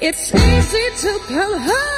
It's easy to come home.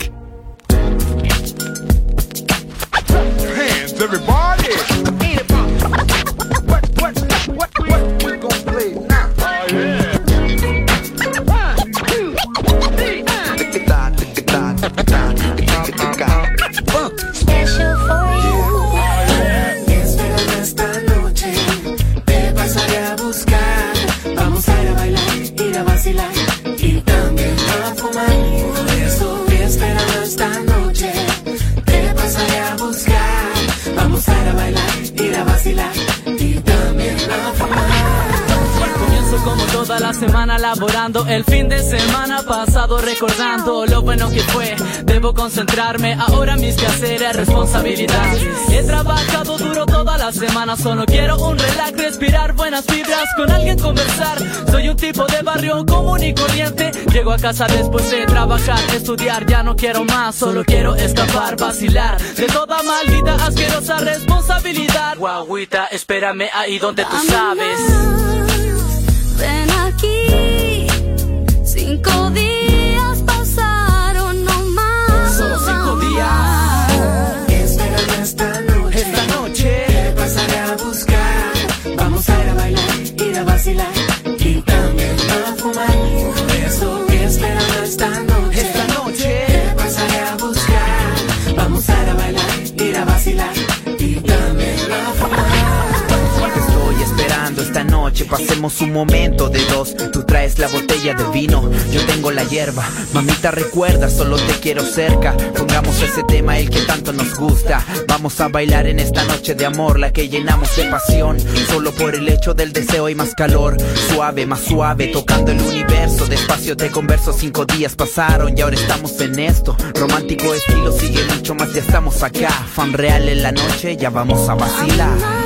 El fin de semana pasado recordando Lo bueno que fue. Debo concentrarme ahora mis quehaceres Responsabilidades He trabajado duro toda la semana Solo quiero un relax, respirar buenas vibras Con alguien conversar. Soy un tipo de barrio común y corriente. Llego a casa después de trabajar, estudiar Ya no quiero más, solo quiero escapar, vacilar. De toda maldita asquerosa responsabilidad. Guaguita, espérame ahí donde tú sabes pasemos un momento de dos. Tú traes la botella de vino, yo tengo la hierba. Mamita recuerda, solo te quiero cerca. Pongamos ese tema, el que tanto nos gusta. Vamos a bailar en esta noche de amor, la que llenamos de pasión. Solo por el hecho del deseo y más calor. Suave, más suave, tocando el universo. Despacio te converso, cinco días pasaron y ahora estamos en esto. Romántico estilo sigue mucho más, ya estamos acá. Fan real en la noche, ya vamos a vacilar.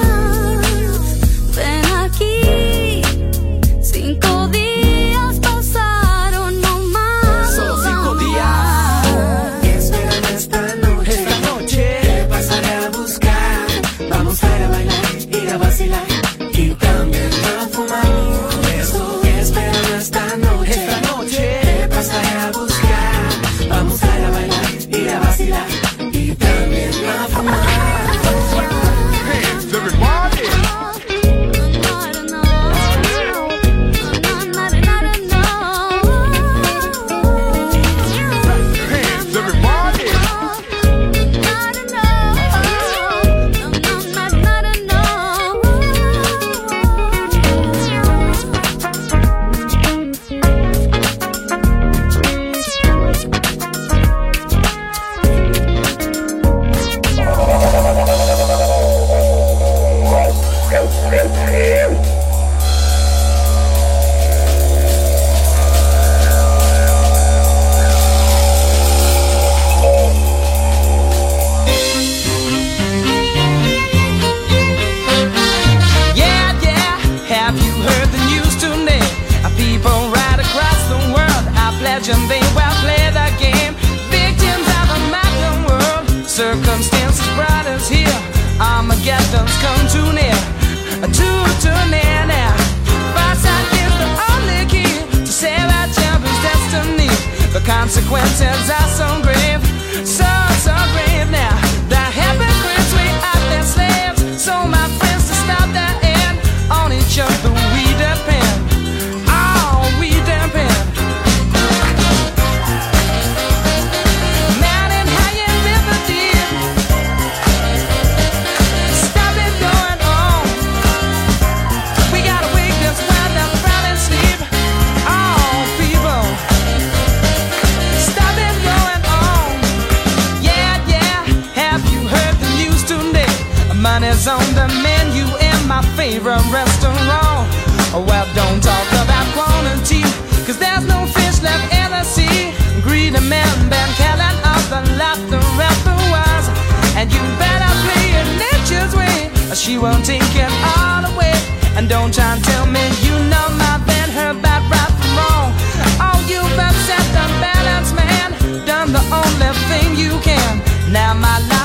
Consequences. Are so favorite restaurant. Well, don't talk about quantity, cause there's no fish left in the sea. Greedy men been killing off the laughter afterwards. And you better play it nature's way, or she won't take it all away. And don't try and tell me you know my been her bad right from wrong. Oh, you've upset the balance, man. Done the only thing you can. Now my life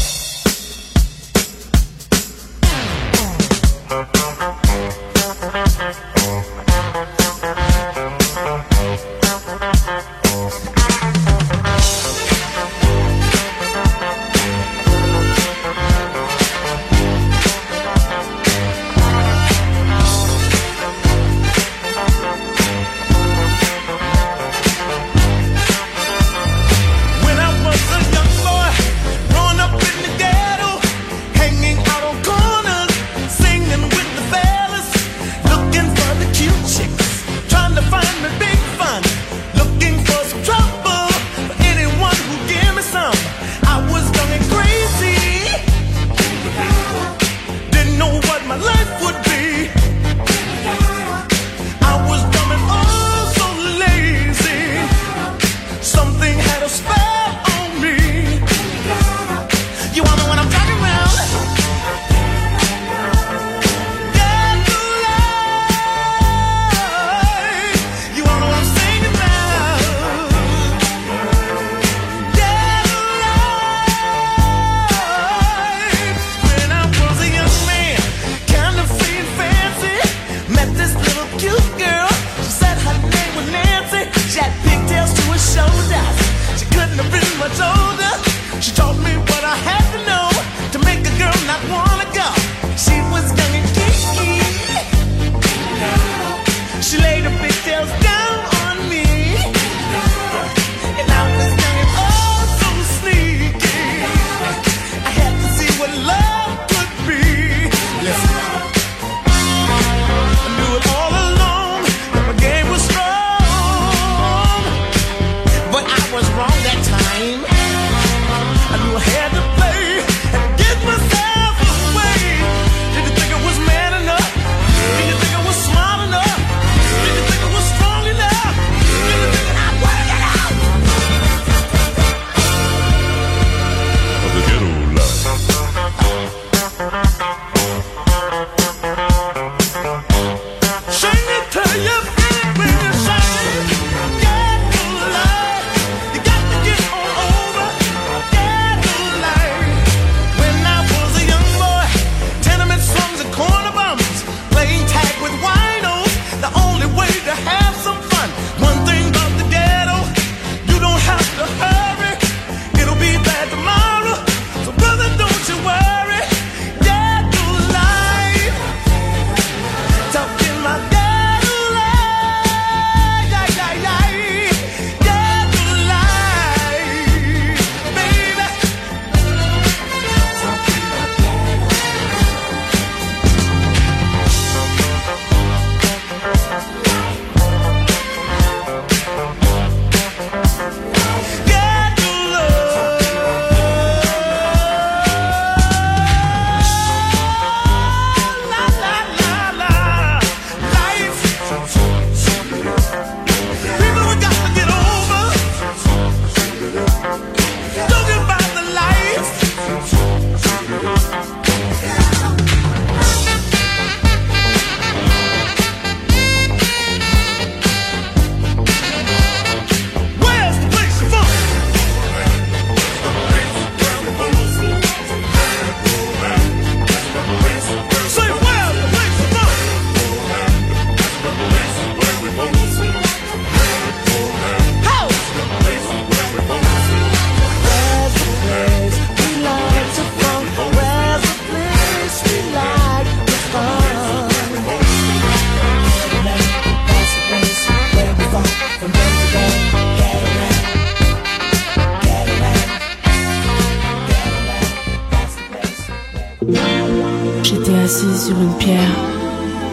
sur une pierre.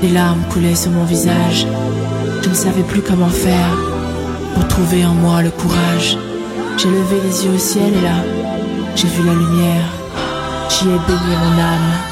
Des larmes coulaient sur mon visage. Je ne savais plus comment faire pour trouver en moi le courage. J'ai levé les yeux au ciel et là, j'ai vu la lumière. J'y ai baigné mon âme.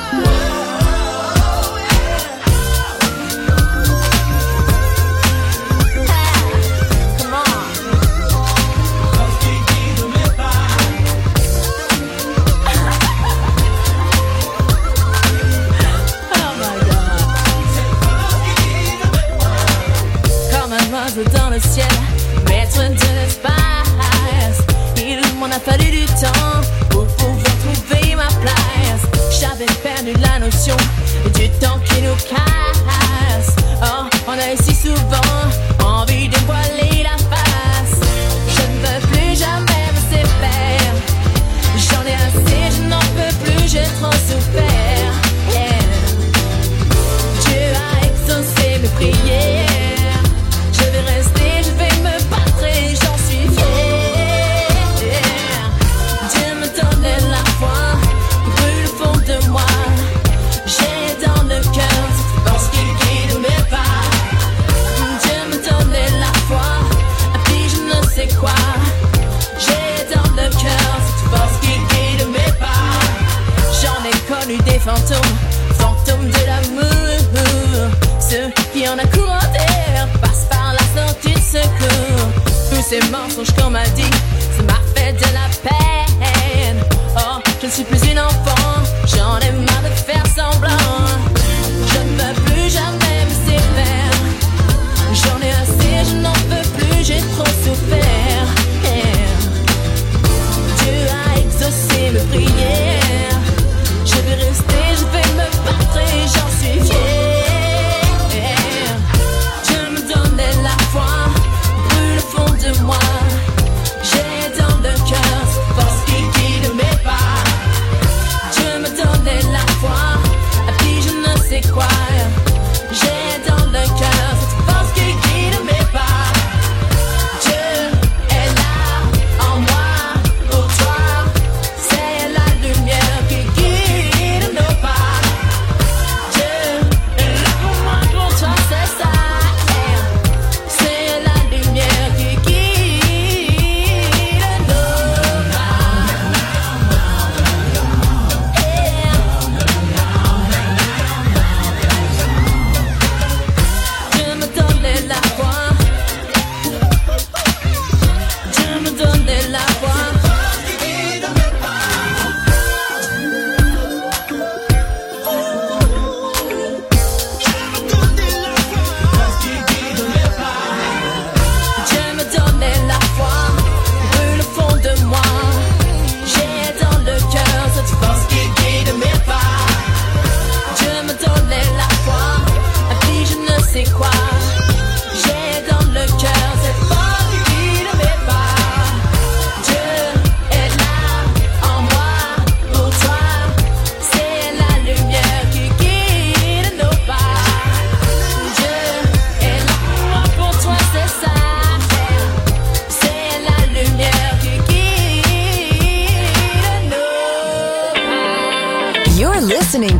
Tous ces mensonges qu'on m'a dit, ça m'a fait de la peine. Oh, je ne suis plus une enfant.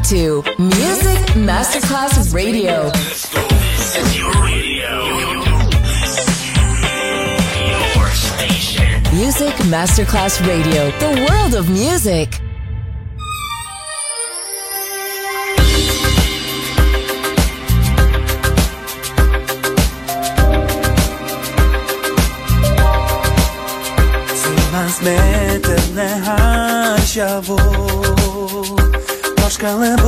to Music Masterclass Radio. This is your radio. Your station. Music Masterclass Radio, the world of music. Más me tenés a Calem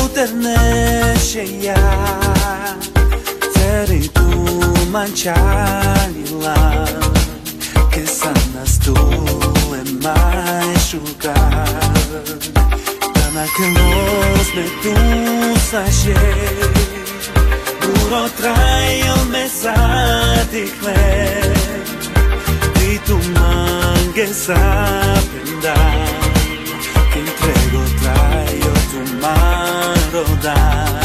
puterneșeia Teritul mancianila Că s-a nastule mai șugat Dacă nos ne tu sașe Duro trail mesaticle Di tu mangue sape rodar.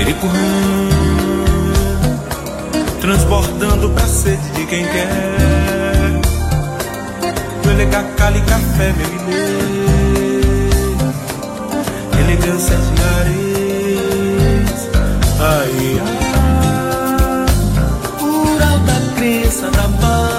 Iricurã Transbordando pra sede de quem quer Meu cali café, meu ilê elegância de areia. Ai, ai, por alta crença da paz.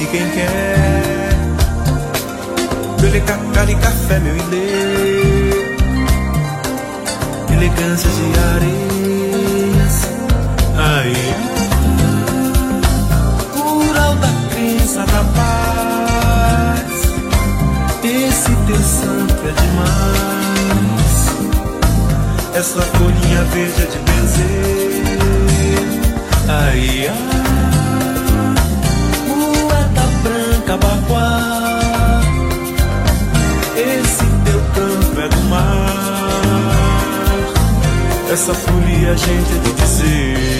De quem quer. Bele cacali café, meu ilê. Elegância de areias. Ai Plural da crença da paz. Esse teu santo é demais. Essa folhinha verde é de benzer. Ai, ai Essa folia, gente, de dizer.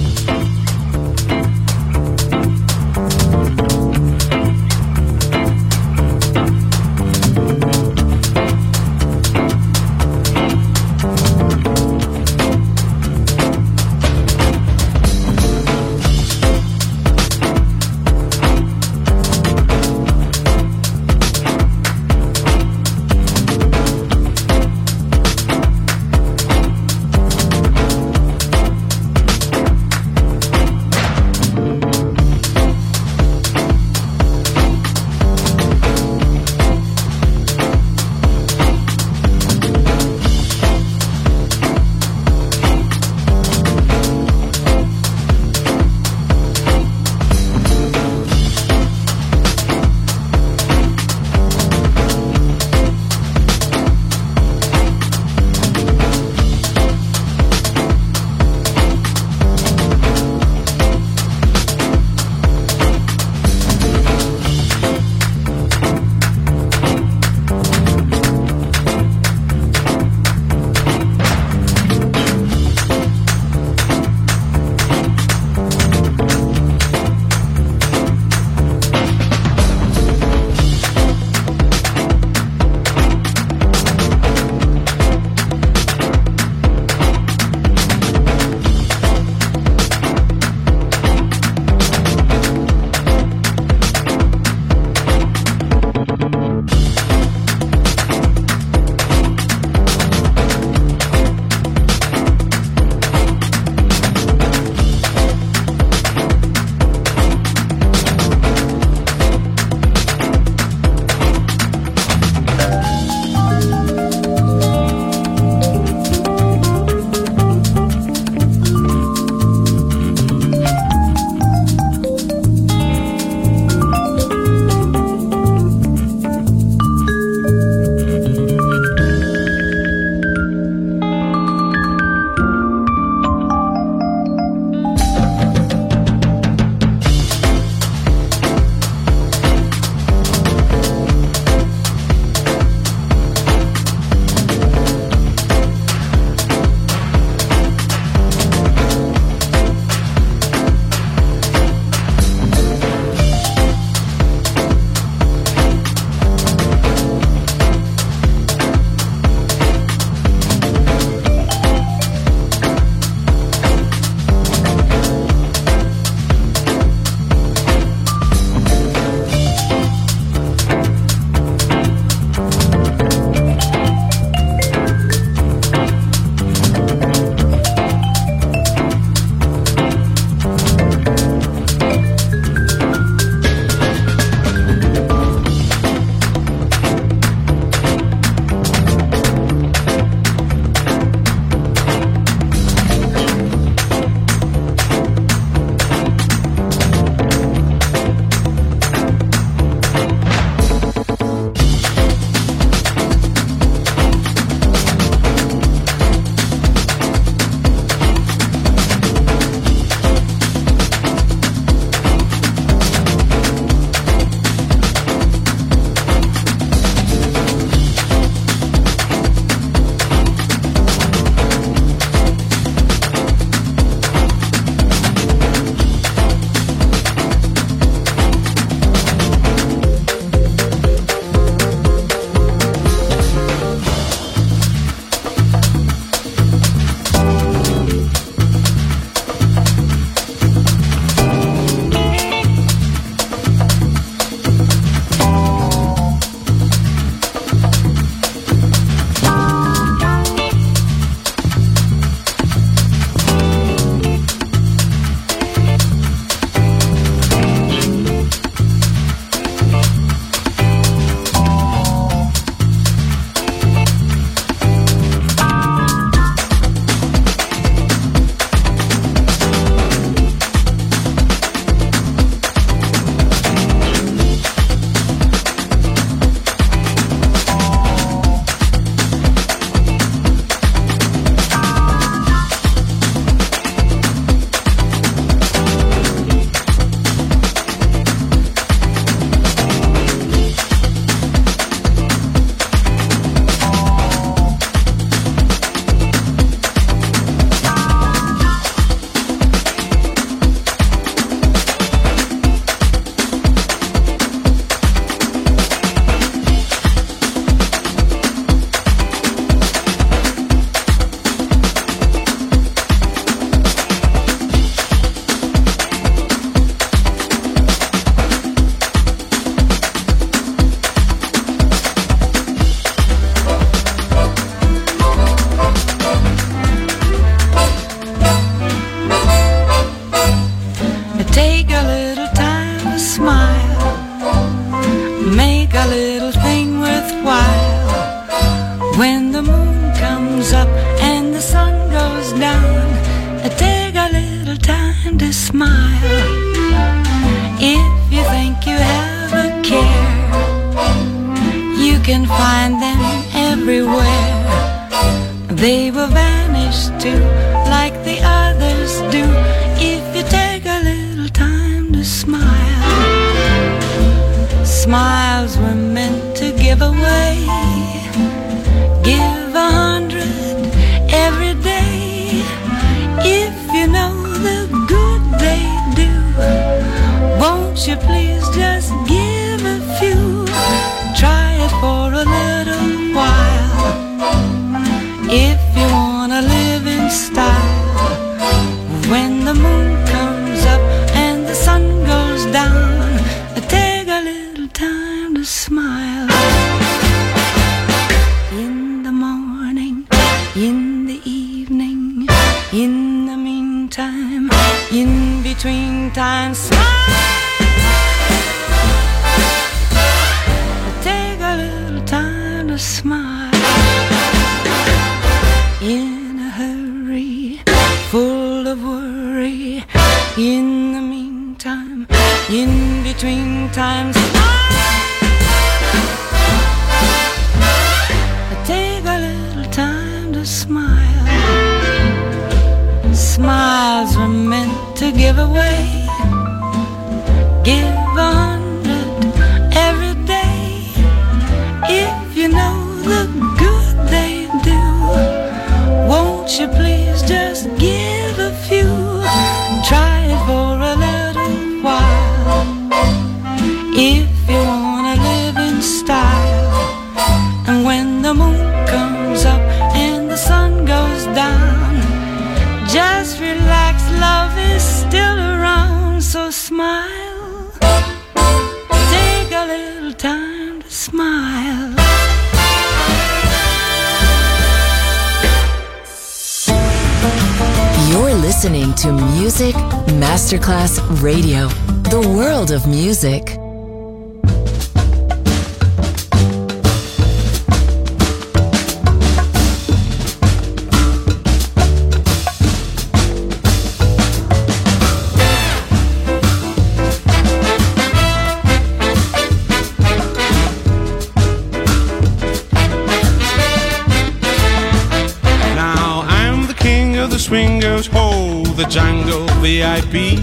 The jungle VIP.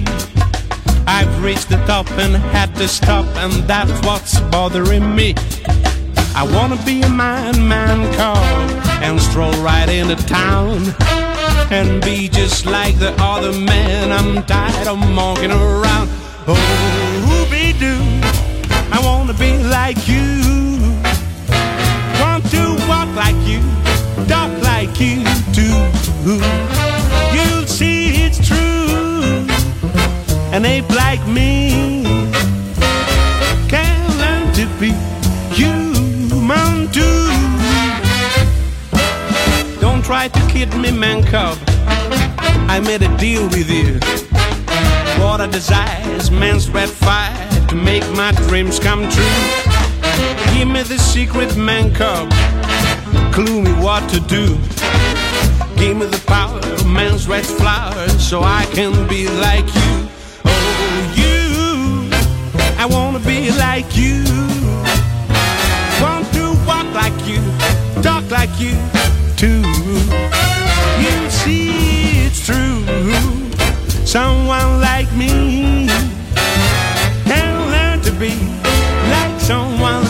I've reached the top and had to stop, and that's what's bothering me. I wanna be a man, man cub, and stroll right into town. And be just like the other men, I'm tired of monkeying around. Oh, be doo, I wanna be like you. Want to walk like you, talk like you too. An ape like me can learn to be human too. Don't try to kid me, man cub. I made a deal with you. What I desire is man's red fire to make my dreams come true. Give me the secret, man cub. Clue me what to do. Give me the power of man's red flower so I can be like you. I wanna be like you. Want to walk like you, talk like you too. You see it's true. Someone like me can learn to be like someone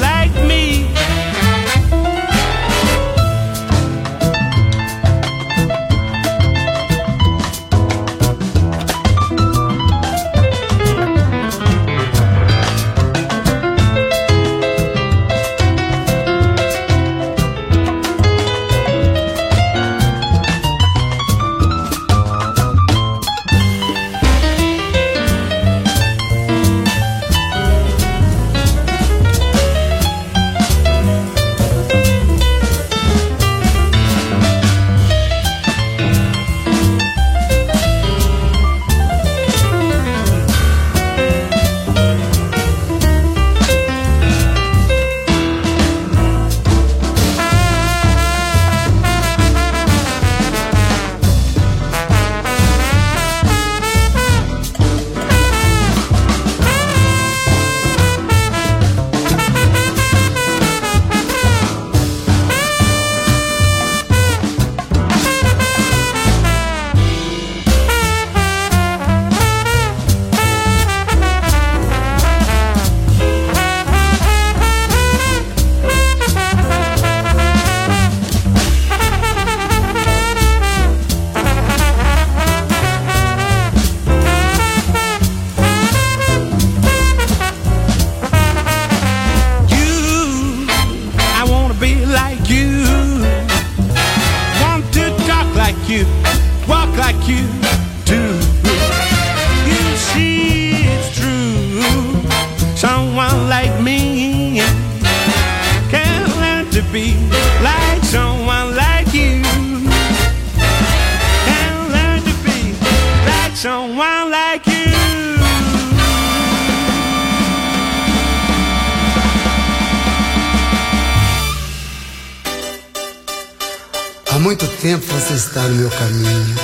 Há muito tempo você está no meu caminho.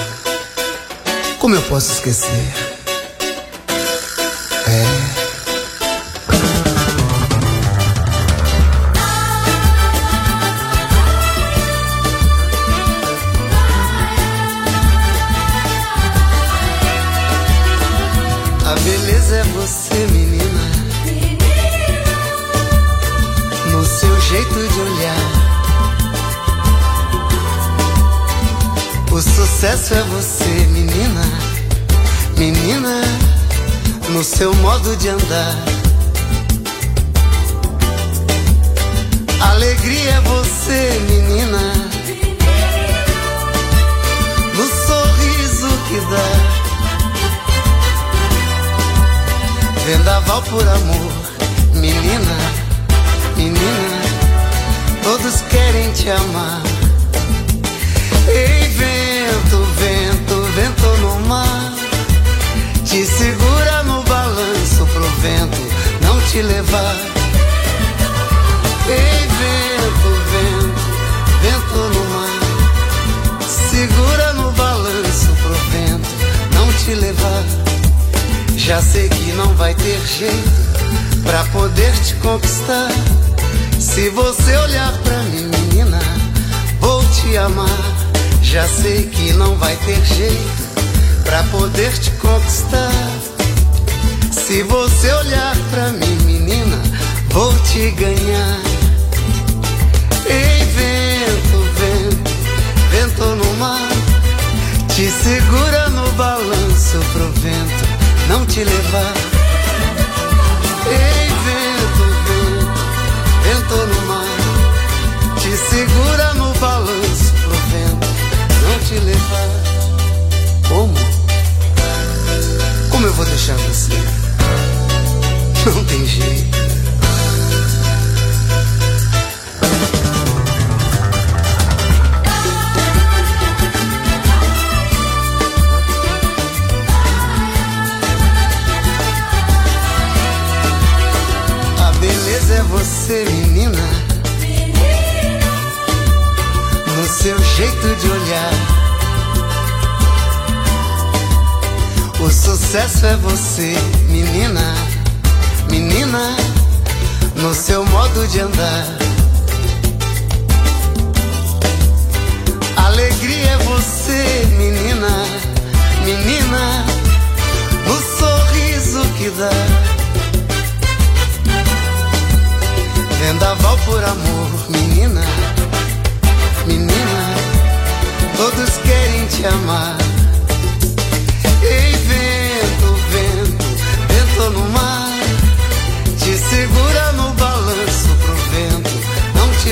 Como eu posso esquecer? É. seu modo de andar. Alegria é você, menina. No sorriso que dá. Vendaval por amor, menina, menina, todos querem te amar. Te levar. Ei, vento, vento, vento no mar, segura no balanço pro vento não te levar. Já sei que não vai ter jeito pra poder te conquistar. Se você olhar pra mim, menina, vou te amar. Já sei que não vai ter jeito pra poder te conquistar. Se você olhar pra mim, menina, vou te ganhar. Ei, vento, vento, vento no mar, te segura no balanço pro vento não te levar. Ei, vento, vento, vento no mar, te segura no balanço pro vento não te levar. Como? Como eu vou deixar você? Não tem jeito. A beleza é você, menina. No seu jeito de olhar. O sucesso é você, menina. Menina, no seu modo de andar. Alegria é você, menina. Menina, no sorriso que dá. Vendaval por amor, menina, menina, todos querem te amar. Ei, vento, vento, vento no mar,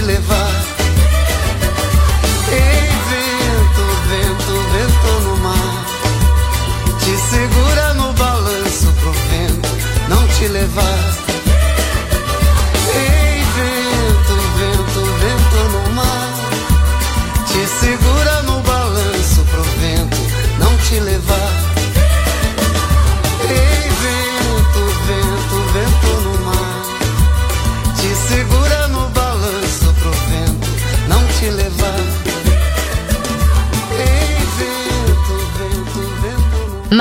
levar. Ei, vento, vento, vento no mar, te segura no balanço pro vento não te levar.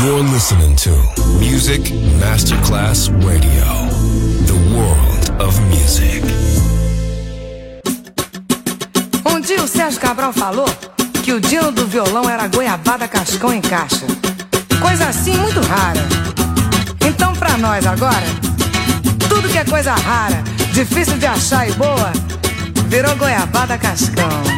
You're listening to Music Masterclass Radio, the world of music. Um dia o Sérgio Cabral falou que o dino do violão era goiabada cascão em caixa. Coisa assim muito rara. Então, pra nós agora, tudo que é coisa rara, difícil de achar e boa, virou goiabada cascão.